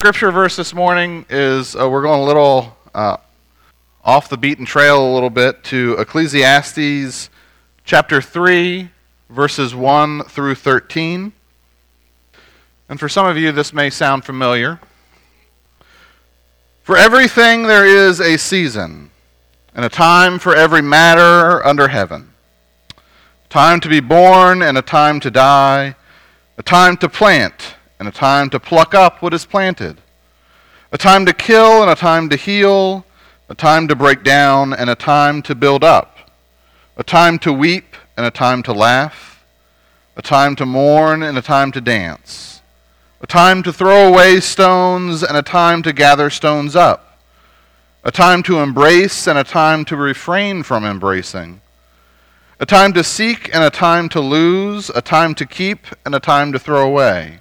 Scripture verse this morning is uh, we're going a little uh, off the beaten trail a little bit to Ecclesiastes chapter 3, verses 1 through 13. And for some of you, this may sound familiar. For everything there is a season, and a time for every matter under heaven. Time to be born and a time to die, a time to plant and a time to pluck up what is planted, a time to kill and a time to heal, a time to break down and a time to build up, a time to weep and a time to laugh, a time to mourn and a time to dance a time to throw away stones and a time to gather stones up, a time to embrace and a time to refrain from embracing, a time to seek and a time to lose, a time to keep and a time to throw away,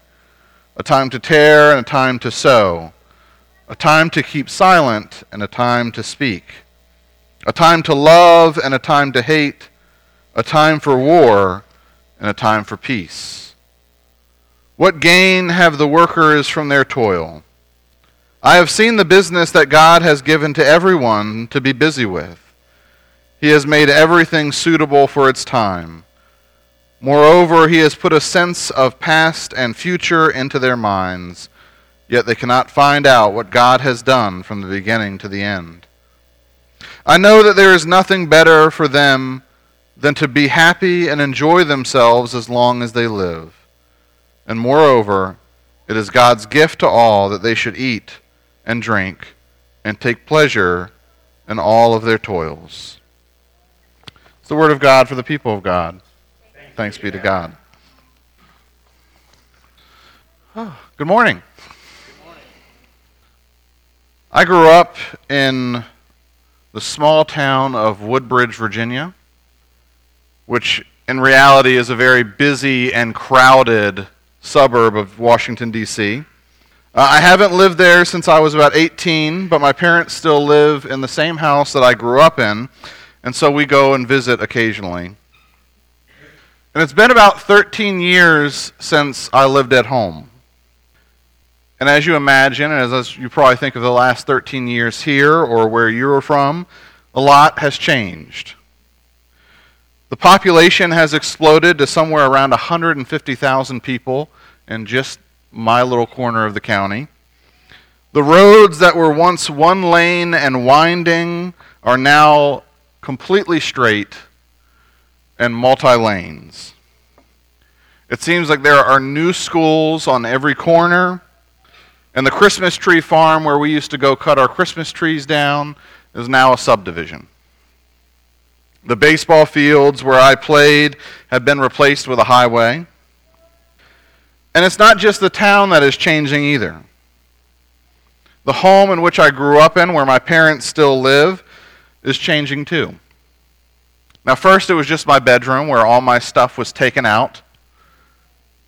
a time to tear and a time to sow, a time to keep silent and a time to speak, a time to love and a time to hate, a time for war and a time for peace. What gain have the workers from their toil? I have seen the business that God has given to everyone to be busy with. He has made everything suitable for its time. Moreover, he has put a sense of past and future into their minds, yet they cannot find out what God has done from the beginning to the end. I know that there is nothing better for them than to be happy and enjoy themselves as long as they live. And moreover, it is God's gift to all that they should eat and drink and take pleasure in all of their toils. It's the word of God for the people of God. Thanks, be to God. Oh, good morning. Good morning. I grew up in the small town of Woodbridge, Virginia, which in reality is a very busy and crowded suburb of Washington, D.C. Uh, I haven't lived there since I was about 18, but my parents still live in the same house that I grew up in, and so we go and visit occasionally. And it's been about 13 years since I lived at home. And as you imagine, and as you probably think of the last 13 years here or where you are from, a lot has changed. The population has exploded to somewhere around 150,000 people in just my little corner of the county. The roads that were once one lane and winding are now completely straight and multi lanes. It seems like there are new schools on every corner. And the Christmas tree farm where we used to go cut our Christmas trees down is now a subdivision. The baseball fields where I played have been replaced with a highway. And it's not just the town that is changing either. The home in which I grew up in, where my parents still live, is changing too. Now, first, it was just my bedroom where all my stuff was taken out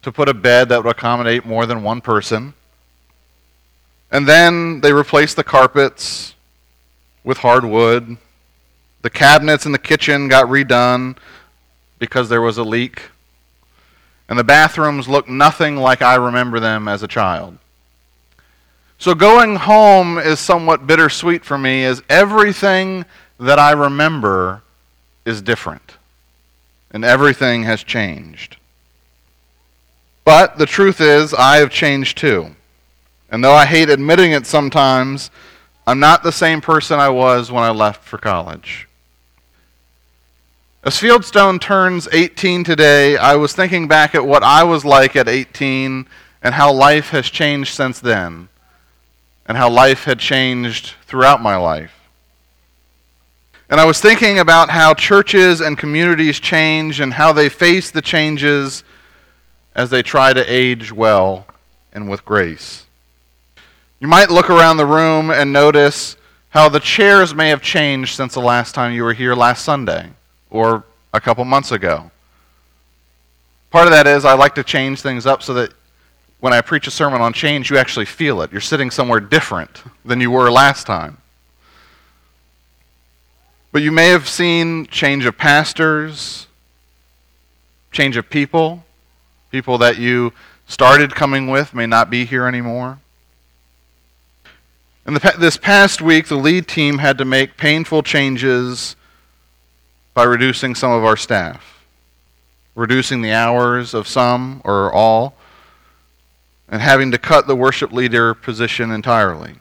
to put a bed that would accommodate more than one person. And then they replaced the carpets with hardwood. The cabinets in the kitchen got redone because there was a leak and the bathrooms looked nothing like I remember them as a child. So going home is somewhat bittersweet for me, as everything that I remember is different, and everything has changed. But the truth is, I have changed too. And though I hate admitting it sometimes, I'm not the same person I was when I left for college. As Fieldstone turns 18 today, I was thinking back at what I was like at 18 and how life has changed since then, and how life had changed throughout my life. And I was thinking about how churches and communities change and how they face the changes as they try to age well and with grace. You might look around the room and notice how the chairs may have changed since the last time you were here last Sunday or a couple months ago. Part of that is I like to change things up so that when I preach a sermon on change, you actually feel it. You're sitting somewhere different than you were last time. But you may have seen change of pastors, change of people. People that you started coming with may not be here anymore. In the, this past week, the lead team had to make painful changes by reducing some of our staff, reducing the hours of some or all, and having to cut the worship leader position entirely.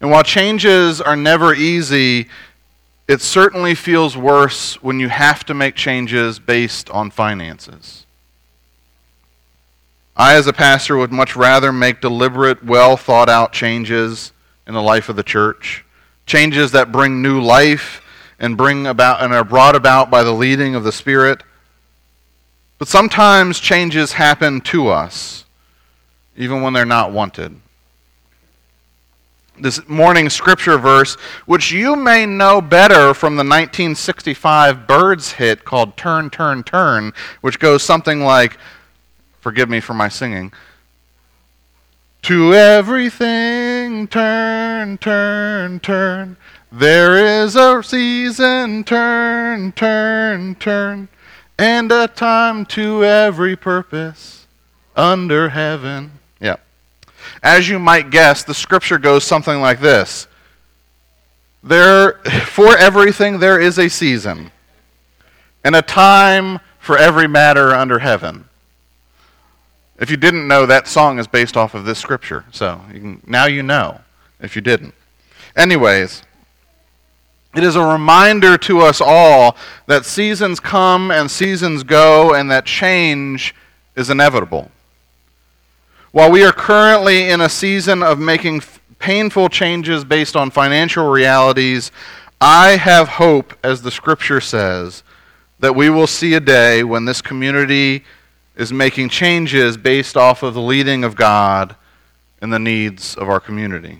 And while changes are never easy, it certainly feels worse when you have to make changes based on finances. I, as a pastor, would much rather make deliberate, well thought out changes in the life of the church, changes that bring new life and bring about and are brought about by the leading of the Spirit. But sometimes changes happen to us, even when they're not wanted this morning scripture verse, which you may know better from the 1965 Byrds hit called Turn, Turn, Turn, which goes something like, forgive me for my singing, to everything turn, turn, turn. There is a season, turn, turn, turn, and a time to every purpose under heaven. As you might guess, the scripture goes something like this there, For everything there is a season, and a time for every matter under heaven. If you didn't know, that song is based off of this scripture. So you can, now you know if you didn't. Anyways, it is a reminder to us all that seasons come and seasons go, and that change is inevitable. While we are currently in a season of making painful changes based on financial realities, I have hope, as the scripture says, that we will see a day when this community is making changes based off of the leading of God and the needs of our community.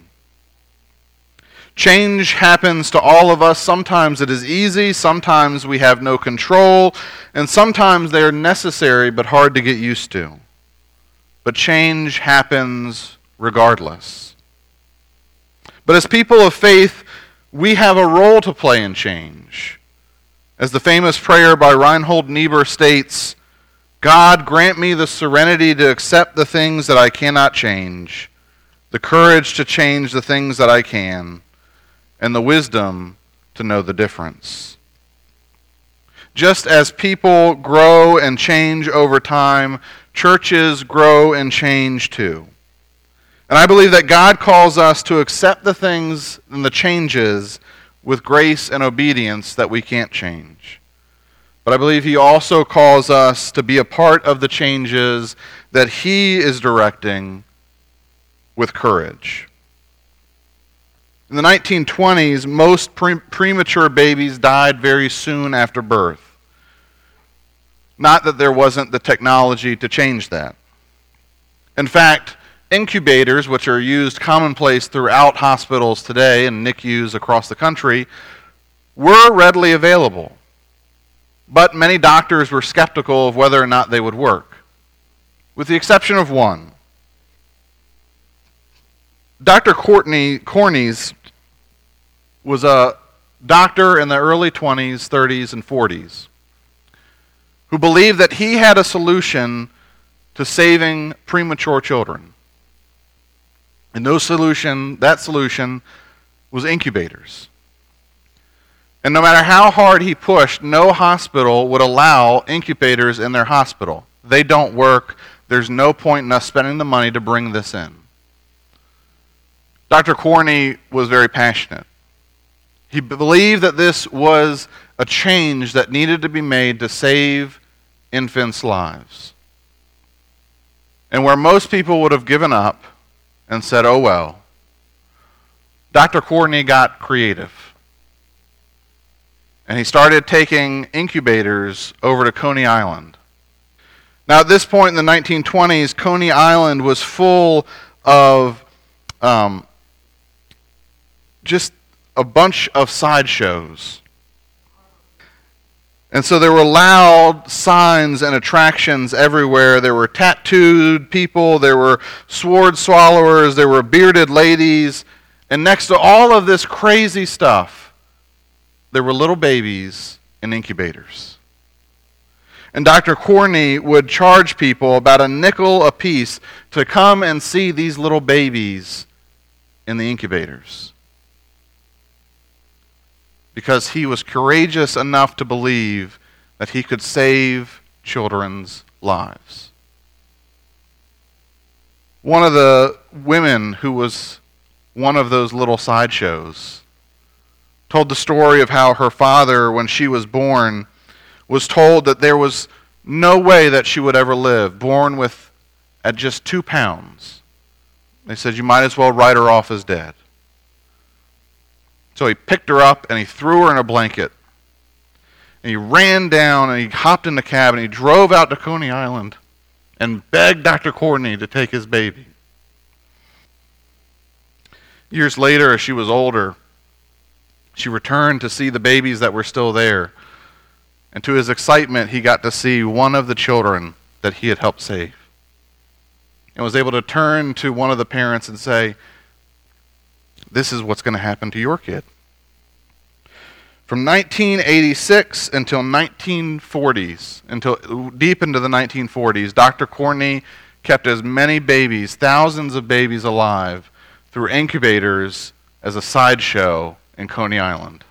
Change happens to all of us. Sometimes it is easy, sometimes we have no control, and sometimes they are necessary but hard to get used to but change happens regardless. But as people of faith, we have a role to play in change. As the famous prayer by Reinhold Niebuhr states, God, grant me the serenity to accept the things that I cannot change, the courage to change the things that I can, and the wisdom to know the difference. Just as people grow and change over time, churches grow and change too. And I believe that God calls us to accept the things and the changes with grace and obedience that we can't change. But I believe He also calls us to be a part of the changes that He is directing with courage. In the 1920s, most pre- premature babies died very soon after birth. Not that there wasn't the technology to change that. In fact, incubators, which are used commonplace throughout hospitals today and NICUs across the country, were readily available. But many doctors were skeptical of whether or not they would work, with the exception of one. Dr. Courtney Cornies was a doctor in the early 20s, 30s, and 40s who believed that he had a solution to saving premature children. And no solution, that solution was incubators. And no matter how hard he pushed, no hospital would allow incubators in their hospital. They don't work. There's no point in us spending the money to bring this in. Dr. Couney was very passionate. He believed that this was a change that needed to be made to save infants' lives. And where most people would have given up and said, oh well, Dr. Courtney got creative. And he started taking incubators over to Coney Island. Now, at this point in the 1920s, Coney Island was full of um, just a bunch of sideshows and so there were loud signs and attractions everywhere. There were tattooed people, there were sword swallowers, there were bearded ladies. And next to all of this crazy stuff, there were little babies in incubators. And Dr. Couney would charge people about a nickel apiece to come and see these little babies in the incubators because he was courageous enough to believe that he could save children's lives. One of the women who was one of those little sideshows told the story of how her father, when she was born, was told that there was no way that she would ever live, born with at just two pounds. They said, You might as well write her off as dead. So he picked her up and he threw her in a blanket. And he ran down and he hopped in the cab and he drove out to Coney Island and begged Dr. Courtney to take his baby. Years later, as she was older, she returned to see the babies that were still there. And to his excitement, he got to see one of the children that he had helped save. And was able to turn to one of the parents and say, This is what's going to happen to your kid. From 1986 until 1940s, until deep into the 1940s, Dr. Courtney kept as many babies, thousands of babies alive, through incubators as a sideshow in Coney Island.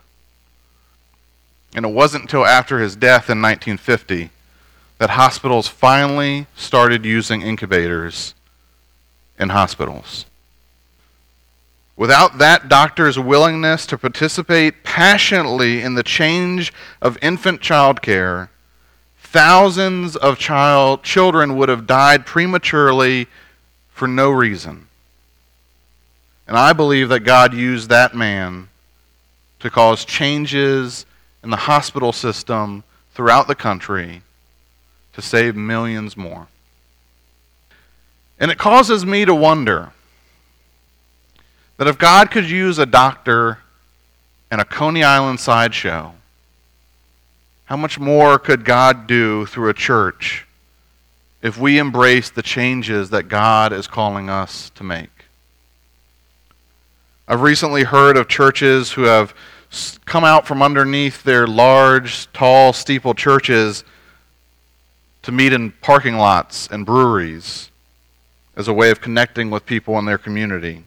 And it wasn't until after his death in 1950 that hospitals finally started using incubators in hospitals. Without that doctor's willingness to participate passionately in the change of infant child care, thousands of child, children would have died prematurely for no reason. And I believe that God used that man to cause changes in the hospital system throughout the country to save millions more. And it causes me to wonder that if God could use a doctor and a Coney Island sideshow, how much more could God do through a church if we embrace the changes that God is calling us to make? I've recently heard of churches who have come out from underneath their large, tall, steeple churches to meet in parking lots and breweries as a way of connecting with people in their community.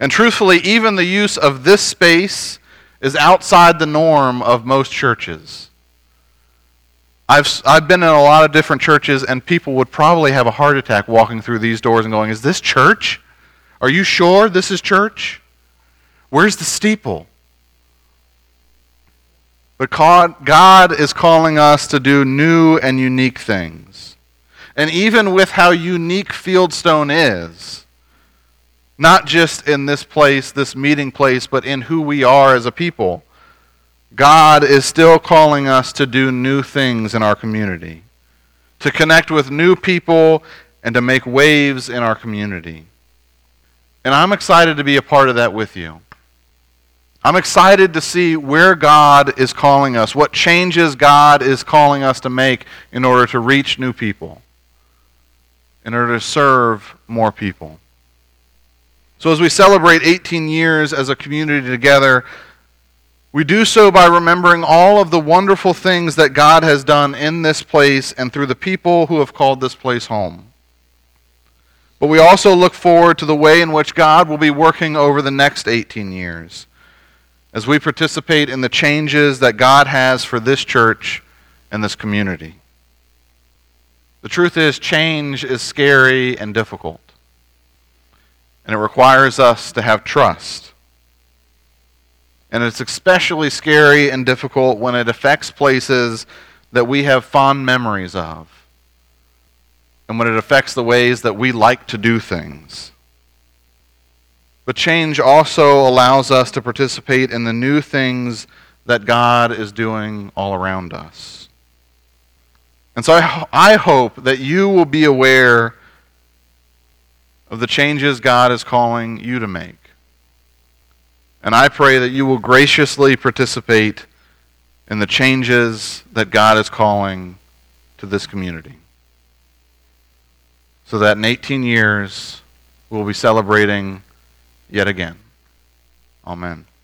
And truthfully, even the use of this space is outside the norm of most churches. I've, I've been in a lot of different churches, and people would probably have a heart attack walking through these doors and going, Is this church? Are you sure this is church? Where's the steeple? But God is calling us to do new and unique things. And even with how unique Fieldstone is, not just in this place, this meeting place, but in who we are as a people. God is still calling us to do new things in our community, to connect with new people, and to make waves in our community. And I'm excited to be a part of that with you. I'm excited to see where God is calling us, what changes God is calling us to make in order to reach new people, in order to serve more people. So, as we celebrate 18 years as a community together, we do so by remembering all of the wonderful things that God has done in this place and through the people who have called this place home. But we also look forward to the way in which God will be working over the next 18 years as we participate in the changes that God has for this church and this community. The truth is, change is scary and difficult. And it requires us to have trust. And it's especially scary and difficult when it affects places that we have fond memories of. And when it affects the ways that we like to do things. But change also allows us to participate in the new things that God is doing all around us. And so I, I hope that you will be aware of the changes God is calling you to make. And I pray that you will graciously participate in the changes that God is calling to this community. So that in 18 years, we'll be celebrating yet again. Amen.